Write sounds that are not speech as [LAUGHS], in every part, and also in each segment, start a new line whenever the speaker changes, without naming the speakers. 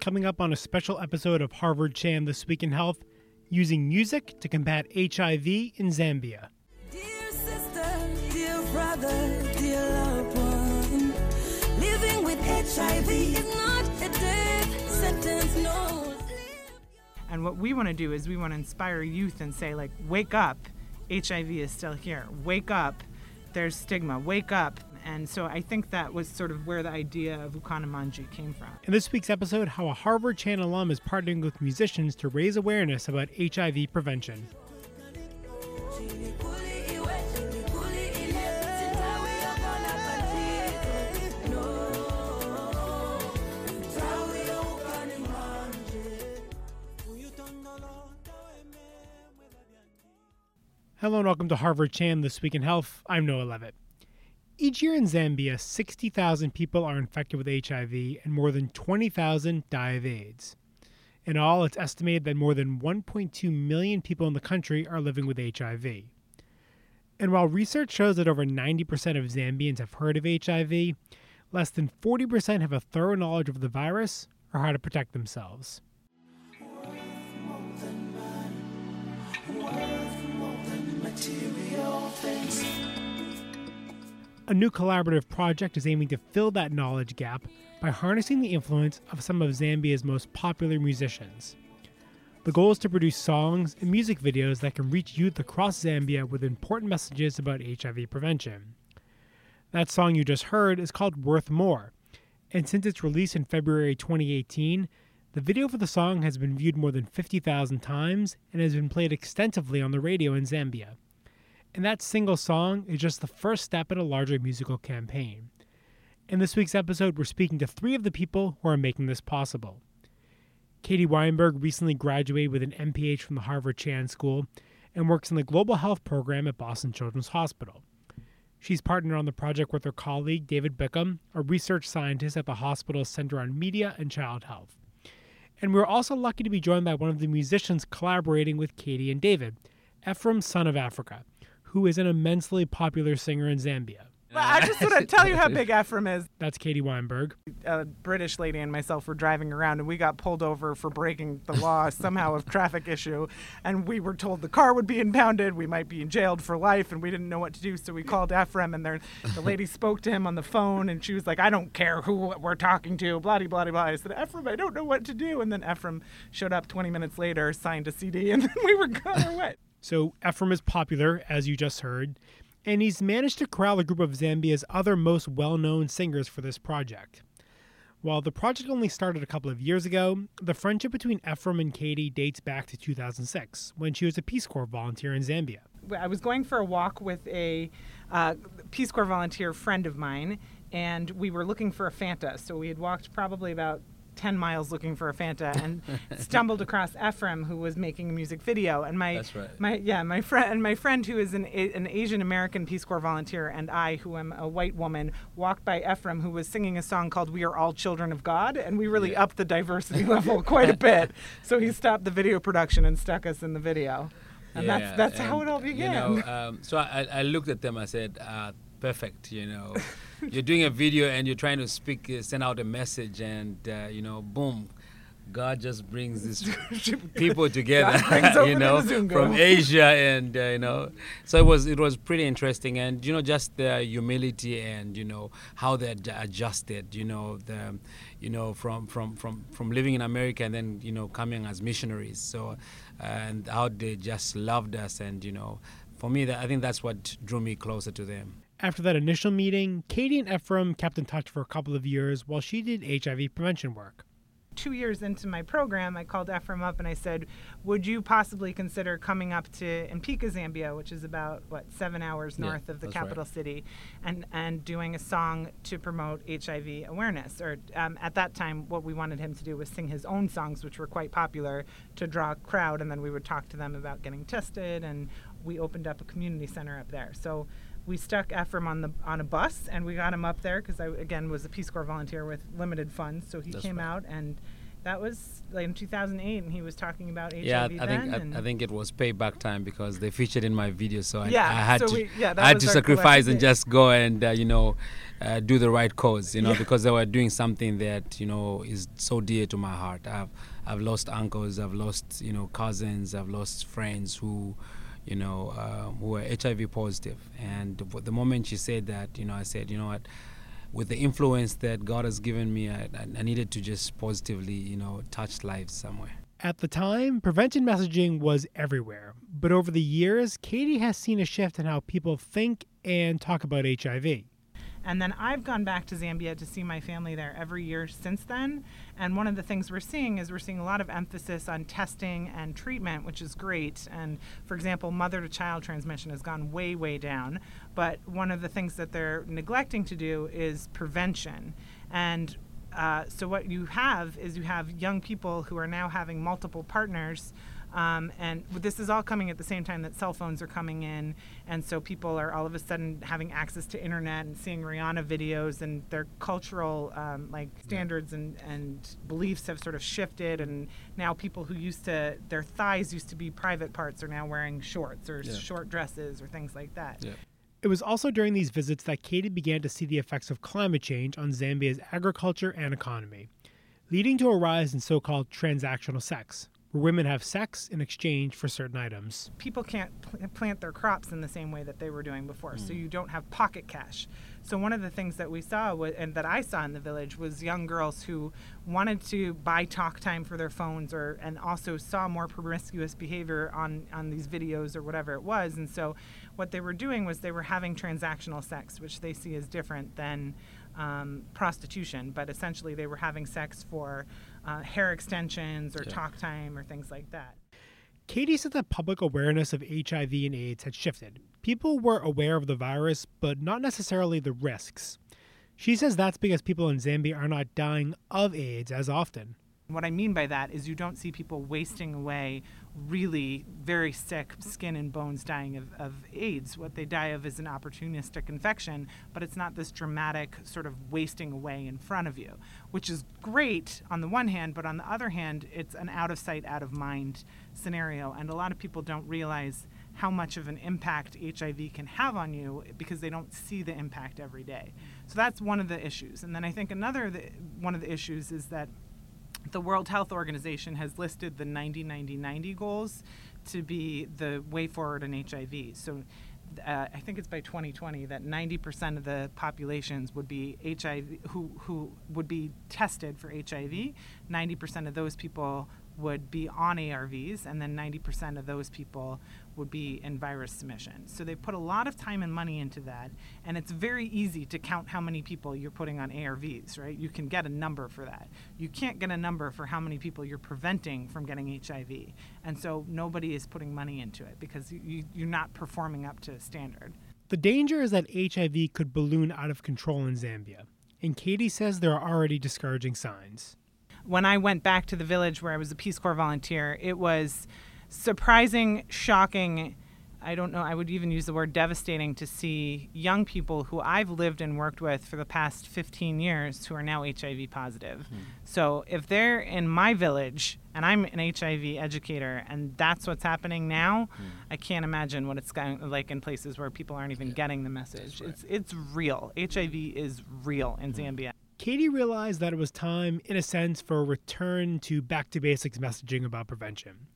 coming up on a special episode of Harvard Chan This Week in Health using music to combat HIV in Zambia.
Dear sister, dear brother, dear loved one, living with HIV is not a death sentence, no.
And what we want to do is we want to inspire youth and say, like, wake up, HIV is still here. Wake up, there's stigma. Wake up. And so I think that was sort of where the idea of Ukanamanji came from.
In this week's episode, how a Harvard Chan alum is partnering with musicians to raise awareness about HIV prevention. Hello and welcome to Harvard Chan This Week in Health. I'm Noah Levitt. Each year in Zambia, 60,000 people are infected with HIV and more than 20,000 die of AIDS. In all, it's estimated that more than 1.2 million people in the country are living with HIV. And while research shows that over 90% of Zambians have heard of HIV, less than 40% have a thorough knowledge of the virus or how to protect themselves. A new collaborative project is aiming to fill that knowledge gap by harnessing the influence of some of Zambia's most popular musicians. The goal is to produce songs and music videos that can reach youth across Zambia with important messages about HIV prevention. That song you just heard is called Worth More, and since its release in February 2018, the video for the song has been viewed more than 50,000 times and has been played extensively on the radio in Zambia. And that single song is just the first step in a larger musical campaign. In this week's episode, we're speaking to three of the people who are making this possible. Katie Weinberg recently graduated with an MPH from the Harvard Chan School and works in the Global Health Program at Boston Children's Hospital. She's partnered on the project with her colleague, David Bickham, a research scientist at the hospital's Center on Media and Child Health. And we're also lucky to be joined by one of the musicians collaborating with Katie and David, Ephraim Son of Africa, who is an immensely popular singer in Zambia.
But I just want to tell you how big [LAUGHS] Ephraim is.
That's Katie Weinberg.
A British lady and myself were driving around, and we got pulled over for breaking the law [LAUGHS] somehow of traffic issue. And we were told the car would be impounded, we might be in jailed for life, and we didn't know what to do. So we called Ephraim, and there, the lady [LAUGHS] spoke to him on the phone, and she was like, "I don't care who we're talking to." Blah blah blah. I said, "Ephraim, I don't know what to do." And then Ephraim showed up 20 minutes later, signed a CD, and then we were on our way.
So Ephraim is popular, as you just heard, and he's managed to corral a group of Zambia's other most well known singers for this project. While the project only started a couple of years ago, the friendship between Ephraim and Katie dates back to 2006, when she was a Peace Corps volunteer in Zambia.
I was going for a walk with a uh, Peace Corps volunteer friend of mine, and we were looking for a Fanta. So we had walked probably about 10 miles looking for a Fanta and [LAUGHS] stumbled across Ephraim who was making a music video and my
That's right.
my yeah my friend and my friend who is an A- an Asian American Peace Corps volunteer and I who am a white woman walked by Ephraim who was singing a song called We Are All Children of God and we really
Yeah.
upped the diversity level quite a [LAUGHS] bit so he stopped the video production and stuck us in the video and that's
Yeah,
that's how it
and,
all
you
began
know, um, so I, I looked at them. I said, uh, "Perfect." You know, [LAUGHS] you're doing a video and you're trying to speak, uh, send out a message, and uh, you know, boom, God just brings these [LAUGHS] people together.
God [LAUGHS] brings over
you know, from Asia, and uh, you know, so it was it was pretty interesting, and you know, just the humility and you know how they ad- adjusted. You know, the you know from from from from living in America and then you know coming as missionaries. So and how they just loved us, and you know, for me, that I think that's what drew me closer to them.
After that initial meeting, Katie and Ephraim kept in touch for a couple of years while she did HIV prevention work.
two years into my program, I called Ephraim up and I said, "Would you possibly consider coming up to Mpika, Zambia, which is about what seven hours
Yeah,
north of the
that's right.
capital city, and and doing a song to promote HIV awareness?" Or um, at that time, what we wanted him to do was sing his own songs, which were quite popular, to draw a crowd, and then we would talk to them about getting tested, and we opened up a community center up there. So we stuck Ephraim on the on a bus and we got him up there because I again was a Peace Corps volunteer with limited funds, so he
That's
came
right.
out and That was like in 2008, and he was talking about HIV
yeah, I
then.
think I, I think it was payback time because they featured in my video, so I,
Yeah,
I had
so
to
we- yeah,
I had to sacrifice and just go and uh, you know uh, do the right cause, you know,
Yeah.
because they were doing something that you know is so dear to my heart. I've I've lost uncles, I've lost you know cousins, I've lost friends who you know um, who were HIV positive, and the, moment she said that, you know, I said, you know what. With the influence that God has given me, I I needed to just positively, you know, touch lives somewhere.
At the time, prevention messaging was everywhere, but over the years, Katie has seen a shift in how people think and talk about HIV.
And then I've gone back to Zambia to see my family there every year since then. And one of the things we're seeing is we're seeing a lot of emphasis on testing and treatment, which is great. And for example, mother to child transmission has gone way, way down. But one of the things that they're neglecting to do is prevention. And uh, so what you have is you have young people who are now having multiple partners um, and this is all coming at the same time that cell phones are coming in, and so people are all of a sudden having access to internet and seeing Rihanna videos, and their cultural um, like standards and, and beliefs have sort of shifted, and now people who used to their thighs used to be private parts are now wearing shorts or
Yeah.
short dresses or things like that.
Yeah.
It was also during these visits that Katie began to see the effects of climate change on Zambia's agriculture and economy, leading to a rise in so called transactional sex, where women have sex in exchange for certain items.
people can't pl- plant their crops in the same way that they were doing before. So you don't have pocket cash. So one of the things that we saw wa- and that I saw in the village was young girls who wanted to buy talk time for their phones or and also saw more promiscuous behavior on on these videos or whatever it was. And so what they were doing was they were having transactional sex, which they see as different than um, prostitution, but essentially they were having sex for uh, hair extensions or
Yeah.
talk time or things like that.
Katie said that public awareness of HIV and AIDS had shifted. People were aware of the virus, but not necessarily the risks. She says that's because people in Zambia are not dying of AIDS as often.
What I mean by that is you don't see people wasting away really very sick skin and bones dying of, of AIDS. What they die of is an opportunistic infection, but it's not this dramatic sort of wasting away in front of you, which is great on the one hand, but on the other hand, it's an out of sight, out of mind scenario. And a lot of people don't realize how much of an impact HIV can have on you because they don't see the impact every day. So that's one of the issues. And then I think another the, one of the issues is that the World Health Organization has listed the 90 90 90 goals to be the way forward in HIV. So uh, I think it's by 2020 that 90% of the populations would be HIV who who would be tested for HIV. 90% of those people would be on ARVs, and then 90% of those people would be in virus suppression. So they put a lot of time and money into that, and it's very easy to count how many people you're putting on ARVs, right? You can get a number for that. You can't get a number for how many people you're preventing from getting HIV, and so nobody is putting money into it because you, you're not performing up to standard.
The danger is that HIV could balloon out of control in Zambia, and Katie says there are already discouraging signs.
When I went back to the village where I was a Peace Corps volunteer, it was surprising, shocking. I don't know, I would even use the word devastating to see young people who I've lived and worked with for the past 15 years who are now HIV positive. Hmm. So if they're in my village and I'm an HIV educator and that's what's happening now, hmm. I can't imagine what it's going like in places where people aren't even getting the message. It's it's real. HIV is real in hmm. Zambia.
Katie realized that it was time, in a sense, for a return to back to basics messaging about prevention.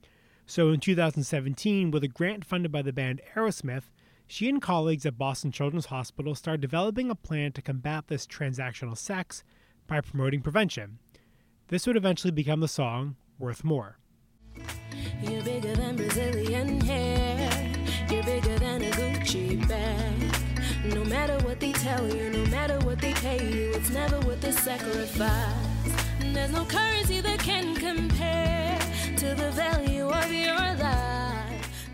So in 2017, with a grant funded by the band Aerosmith, she and colleagues at Boston Children's Hospital started developing a plan to combat this transactional sex by promoting prevention. This would eventually become the song Worth More.
You're bigger than Brazilian hair. You're bigger than a Gucci bag. No matter what they tell you, no matter what they pay you, it's never worth the sacrifice. There's no currency that can compare to the value of your life.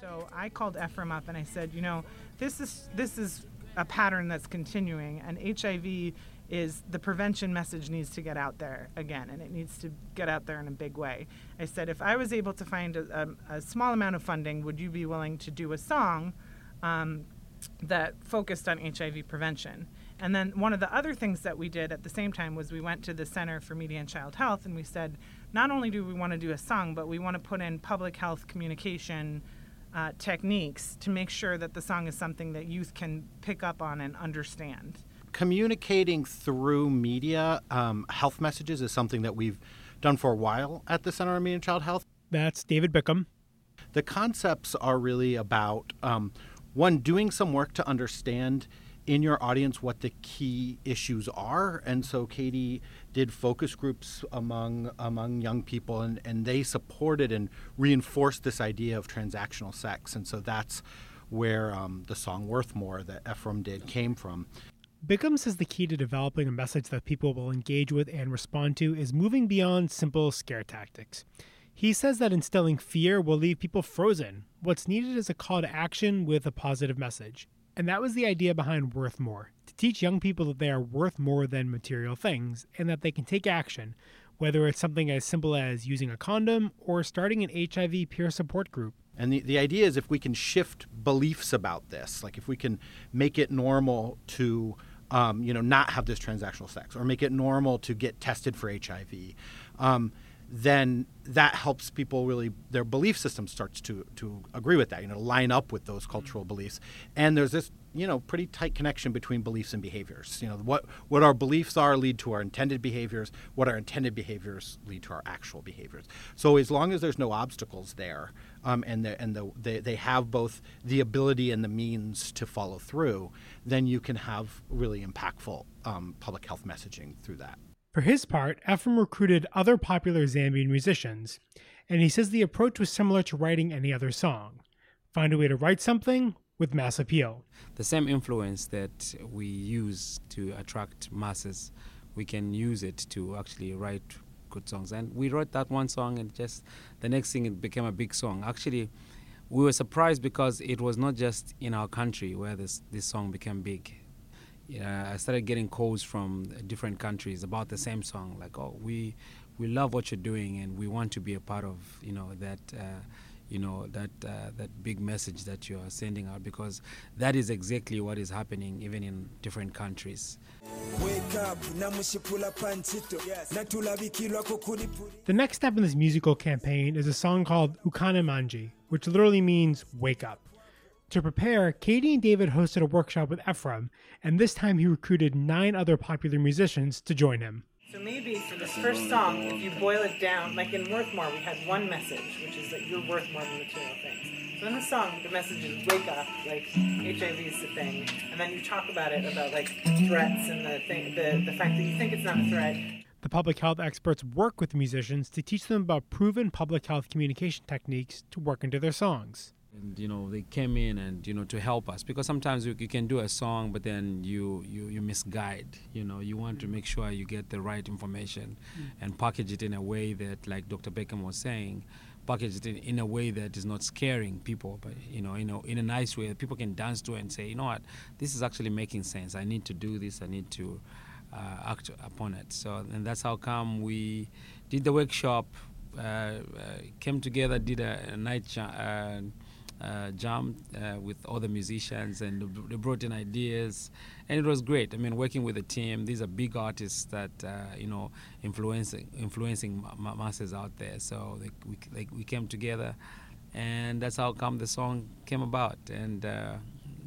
So I called Ephraim up and I said, you know, this is this is a pattern that's continuing, and HIV is the prevention message needs to get out there again, and it needs to get out there in a big way. I said, if I was able to find a, a, a small amount of funding, would you be willing to do a song? Um, that focused on HIV prevention. And then one of the other things that we did at the same time was we went to the Center for Media and Child Health and we said, not only do we want to do a song, but we want to put in public health communication uh, techniques to make sure that the song is something that youth can pick up on and understand.
Communicating through media um, health messages is something that we've done for a while at the Center for Media and Child Health.
That's David Bickham.
The concepts are really about um, one, doing some work to understand in your audience what the key issues are. And so Katie did focus groups among among young people and, and they supported and reinforced this idea of transactional sex. And so that's where um, the song Worth More that Ephraim did came from.
Bickham says the key to developing a message that people will engage with and respond to is moving beyond simple scare tactics. He says that instilling fear will leave people frozen. What's needed is a call to action with a positive message. And that was the idea behind Worth More to teach young people that they are worth more than material things and that they can take action, whether it's something as simple as using a condom or starting an HIV peer support group.
And the, the idea is if we can shift beliefs about this, like if we can make it normal to, um, you know, not have this transactional sex or make it normal to get tested for HIV, um, then that helps people really their belief system starts to to agree with that you know line up with those cultural beliefs. And there's this you know pretty tight connection between beliefs and behaviors. You know what what our beliefs are lead to our intended behaviors what our intended behaviors lead to our actual behaviors. So as long as there's no obstacles there um, and the, and the, they, they have both the ability and the means to follow through then you can have really impactful um, public health messaging through that
for his part, Ephraim recruited other popular Zambian musicians, and he says the approach was similar to writing any other song find a way to write something with mass appeal.
The same influence that we use to attract masses, we can use it to actually write good songs. And we wrote that one song, and just the next thing, it became a big song. Actually, we were surprised because it was not just in our country where this, this song became big yeah, I started getting calls from different countries about the same song. Like, oh, we we love what you're doing, and we want to be a part of you know that. Uh, you know that uh, that big message that you are sending out because that is exactly what is happening even in different countries.
The next step in this musical campaign is a song called Ukanamanji, which literally means wake up. To prepare, Katie and David hosted a workshop with Ephraim, and this time he recruited nine other popular musicians to join him.
So maybe for this first song, if you boil it down, like in Worth More, we had one message, which is that you're worth more than material things. So in the song, the message is wake up, like HIV is the thing, and then you talk about it about like threats and the thing, the, the fact that you think it's not a threat.
The public health experts work with musicians to teach them about proven public health communication techniques to work into their songs
and you know they came in and you know to help us. Because sometimes you, you, can do a song but then you, you you misguide you know. You want to make sure you get the right information mm. and package it in a way that like dr Bickham was saying package it in, in a way that is not scaring people but you know you know in a nice way that people can dance to and say you know what? This is actually making sense. I need to do this. I need to uh, act upon it. So and that's how come we did the workshop uh, uh, came together did a, a night uh, uh, jam uh, with other musicians and they brought in ideas. And it was great. I mean working with the team these are big artists that uh, you know influencing influencing masses out there. So they, we, they, we came together and that's how come the song came about. And uh,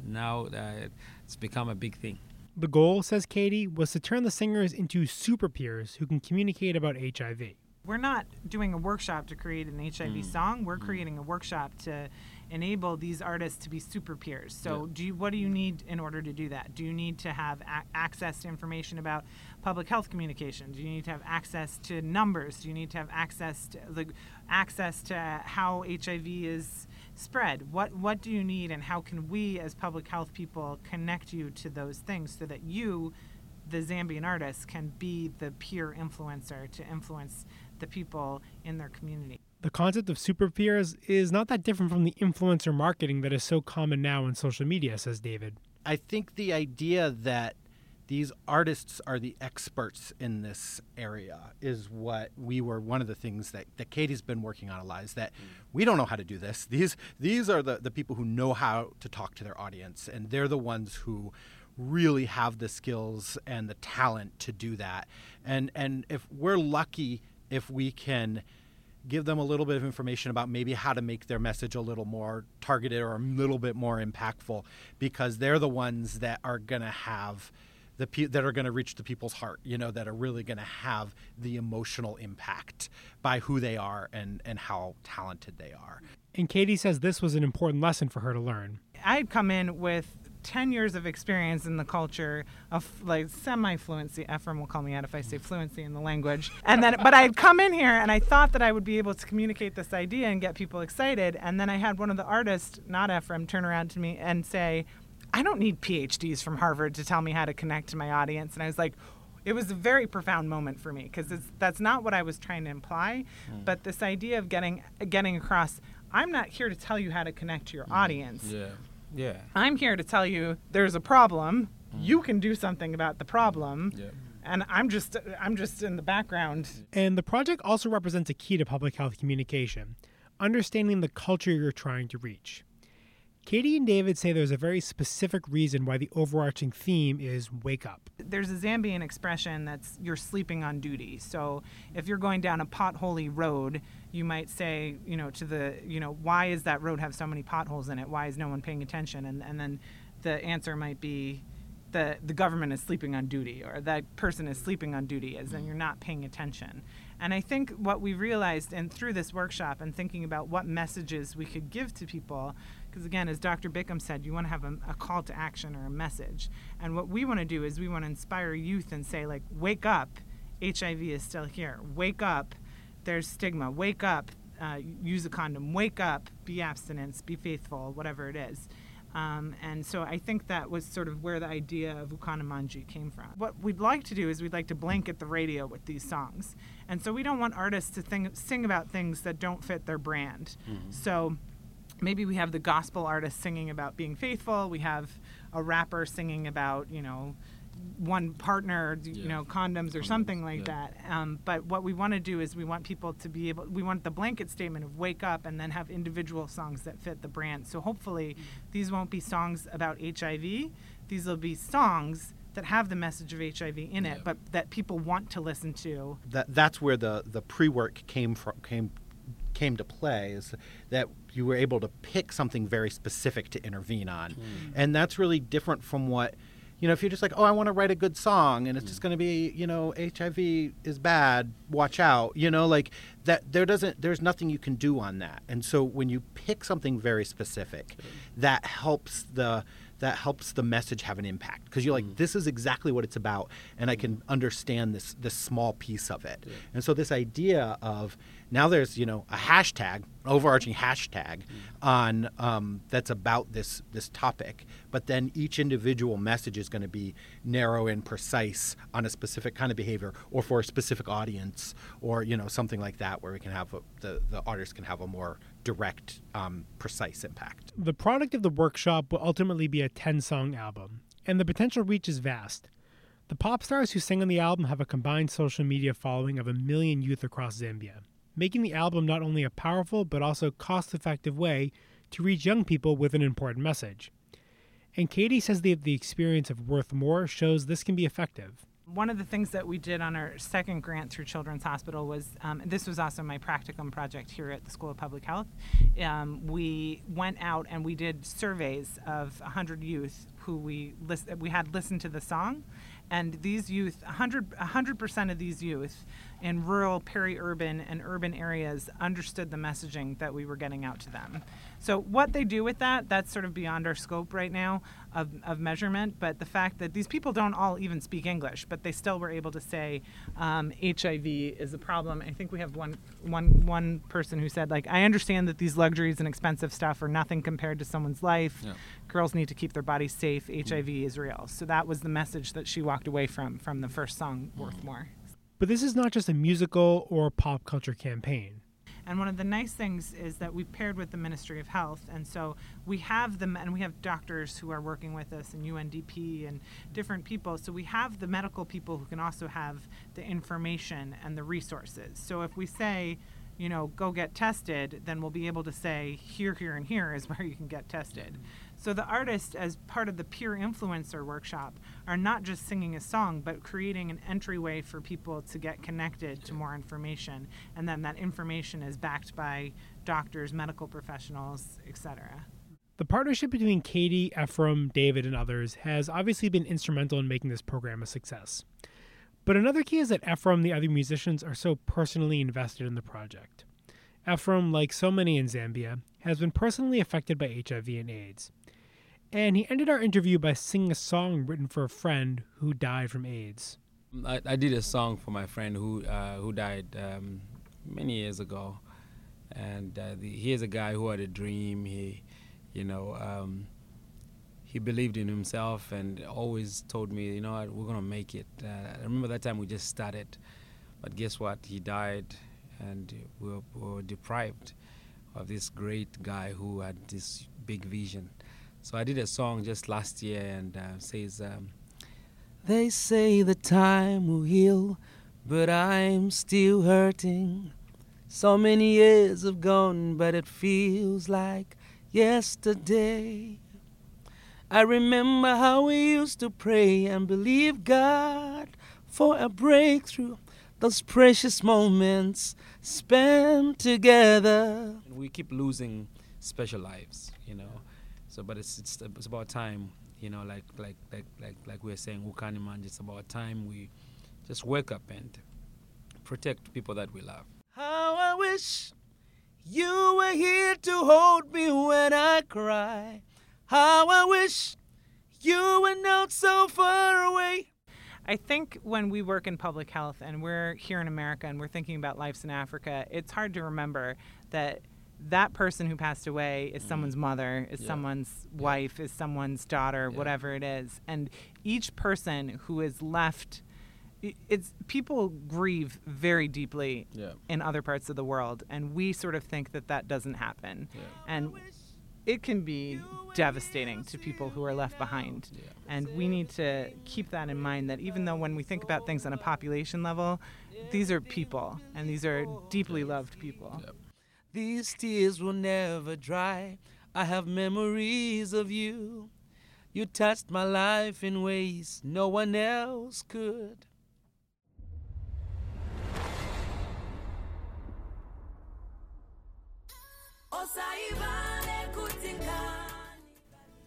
now uh, it's become a big thing.
The goal says katie was to turn the singers into super peers who can communicate about hiv
we're not doing a workshop to create an hiv mm. song. We're mm. creating a workshop to enable these artists to be super peers. So, yeah. do you, what do you need in order to do that? Do you need to have a- access to information about public health communication? Do you need to have access to numbers? Do you need to have access to the access to how HIV is spread? What what do you need, and how can we as public health people connect you to those things so that you the Zambian artists can be the peer influencer to influence the people in their community.
The concept of super peers is not that different from the influencer marketing that is so common now in social media, says David.
I think the idea that these artists are the experts in this area is what we were one of the things that, that katie's been working on a lot is that we don't know how to do this [LAUGHS] these these are the, the people who know how to talk to their audience and they're the ones who really have the skills and the talent to do that and and if we're lucky if we can give them a little bit of information about maybe how to make their message a little more targeted or a little bit more impactful because they're the ones that are going to have the pe- that are going to reach the people's heart you know that are really going to have the emotional impact by who they are and and how talented they are
And Katie says this was an important lesson for her to learn.
I had come in with 10 years of experience in the culture of like semi fluency. Ephraim will call me out if I say fluency in the language. And then, but I had come in here and I thought that I would be able to communicate this idea and get people excited. And then I had one of the artists, not Ephraim, turn around to me and say, I don't need PhDs from Harvard to tell me how to connect to my audience. And I was like, it was a very profound moment for me because that's not what I was trying to imply, hmm. but this idea of getting getting across. I'm not here to tell you how to connect to your hmm. audience.
Yeah. Yeah.
I'm here to tell you there's a problem. Mm. You can do something about the problem.
Yeah.
And I'm just I'm just in the background.
And the project also represents a key to public health communication understanding the culture you're trying to reach. Katie and David say there's a very specific reason why the overarching theme is wake up.
There's a Zambian expression that's you're sleeping on duty. So if you're going down a potholy road, you might say, you know, to the, you know, why is that road have so many potholes in it? Why is no one paying attention? And and then the answer might be the the government is sleeping on duty or that person is sleeping on duty as in mm-hmm. you're not paying attention. And I think what we realized and through this workshop and thinking about what messages we could give to people because again as dr bickham said you want to have a, a, call to action or a message and what we want to do is we want to inspire youth and say like wake up hiv is still here wake up there's stigma wake up uh, use a condom wake up be abstinence be faithful whatever it is um, and so I think that was sort of where the idea of Ukanamanji came from. What we'd like to do is we'd like to blanket the radio with these songs. And so we don't want artists to think, sing about things that don't fit their brand. Mm-hmm. So maybe we have the gospel artist singing about being faithful. We have a rapper singing about, you know, one partner, you
Yeah.
know, condoms or
Condoms,
something like
yeah.
that. Um, but what we want to do is we want people to be able, we want the blanket statement of wake up and then have individual songs that fit the brand. So hopefully these won't be songs about HIV. These will be songs that have the message of HIV in it,
Yeah.
but that people want to listen to.
that that's where the the pre-work came from came came to play is that you were able to pick something very specific to intervene on and that's really different from what you know if you're just like oh i want to write a good song and it's just going to be you know hiv is bad watch out you know like that there doesn't there's nothing you can do on that. And so when you pick something very specific that helps the that helps the message have an impact. Because you're like mm. this is exactly what it's about and i can mm. understand this this small piece of it. And so this idea of now there's you know a hashtag overarching hashtag on um, that's about this this topic but then each individual message is going to be narrow and precise on a specific kind of behavior or for a specific audience or you know something like that where we can have a, the the artist can have a more direct um, precise impact
The product of the workshop will ultimately be a 10 song album, and the potential reach is vast. The pop stars who sing on the album have a combined social media following of a million youth across Zambia, making the album not only a powerful but also cost effective way to reach young people with an important message. And Katie says that the experience of Worth More shows this can be effective.
One of the things that we did on our second grant through Children's Hospital was um, this was also my practicum project here at the School of Public Health. Um, we went out and we did surveys of 100 youth who we list, we had listened to the song, and these youth 100 100% of these youth in rural, peri-urban, and urban areas understood the messaging that we were getting out to them. So what they do with that, that's sort of beyond our scope right now of, of measurement. But the fact that these people don't all even speak English, but they still were able to say um, HIV is a problem. I think we have one, one, one person who said, like, I understand that these luxuries and expensive stuff are nothing compared to someone's life.
Yeah.
Girls need to keep their bodies safe. HIV is real. So that was the message that she walked away from from the first song, Worth More.
But this is not just a musical or pop culture campaign.
And one of the nice things is that we've paired with the Ministry of Health, and so we have them, and we have doctors who are working with us, and UNDP, and different people. So we have the medical people who can also have the information and the resources. So if we say, you know, go get tested, then we'll be able to say, here, here, and here is [LAUGHS] where you can get tested. So the artists, as part of the peer influencer workshop, are not just singing a song, but creating an entryway for people to get connected to more information. And then that information is backed by doctors, medical professionals, etc.
The partnership between Katie, Ephraim, David, and others has obviously been instrumental in making this program a success. But another key is that Ephraim the other musicians are so personally invested in the project. Ephraim, like so many in Zambia, has been personally affected by HIV and AIDS. And he ended our interview by singing a song written for a friend who died from AIDS.
I, I did a song for my friend who uh, who died um, many years ago, and uh, the, a guy who had a dream. He, you know, um, he believed in himself and always told me, you know what, we're gonna make it. Uh, I remember that time we just started, but guess what? He died, and we were, we were deprived of this great guy who had this big vision. So I did a song just last year and uh, says, um, They say the time will heal, but I'm still hurting. So many years have gone, but it feels like yesterday. I remember how we used to pray and believe God for a breakthrough. Those precious moments spent together. We keep losing special lives, you know. So, but it's it's, it's about time, you know, like like like like like we are saying, Ukaniman. It's about time we just wake up and protect people that we love. How I wish you were here to hold me when I cry. How I wish you were not so far away.
I think when we work in public health and we're here in America and we're thinking about lives in Africa, it's hard to remember that that person who passed away is mm-hmm. someone's mother, is
Yeah.
someone's wife, is someone's daughter,
Yeah.
whatever it is. And each person who is left, it's people grieve very deeply
Yeah.
in other parts of the world, and we sort of think that that doesn't happen.
Yeah.
And it can be devastating to people who are left behind.
Yeah.
And we need to keep that in mind that even though when we think about things on a population level, these are people and these are deeply loved people.
Yep. These tears will never dry. I have memories of you. You touched my life in ways no one else could.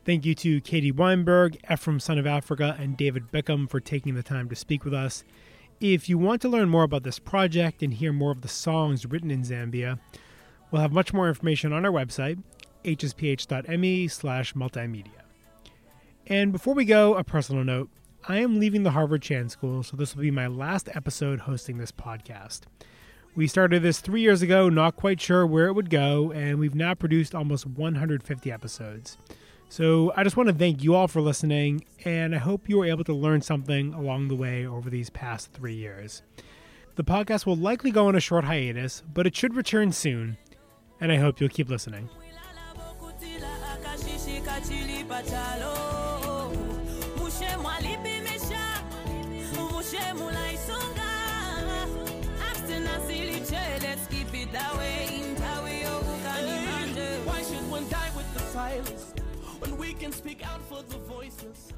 Thank you to Katie Weinberg, Ephraim Son of Africa, and David Bickham for taking the time to speak with us. If you want to learn more about this project and hear more of the songs written in Zambia, we'll have much more information on our website, hsph.me slash multimedia. And before we go, a personal note. I am leaving the Harvard Chan School, so this will be my last episode hosting this podcast. We started this three years ago, not quite sure where it would go, and we've now produced almost 150 episodes. So I just want to thank you all for listening, and I hope you were able to learn something along the way over these past three years. The podcast will likely go on a short hiatus, but it should return soon, and I hope you'll keep listening.
Why should one die with the silence when we can speak out for the voiceless?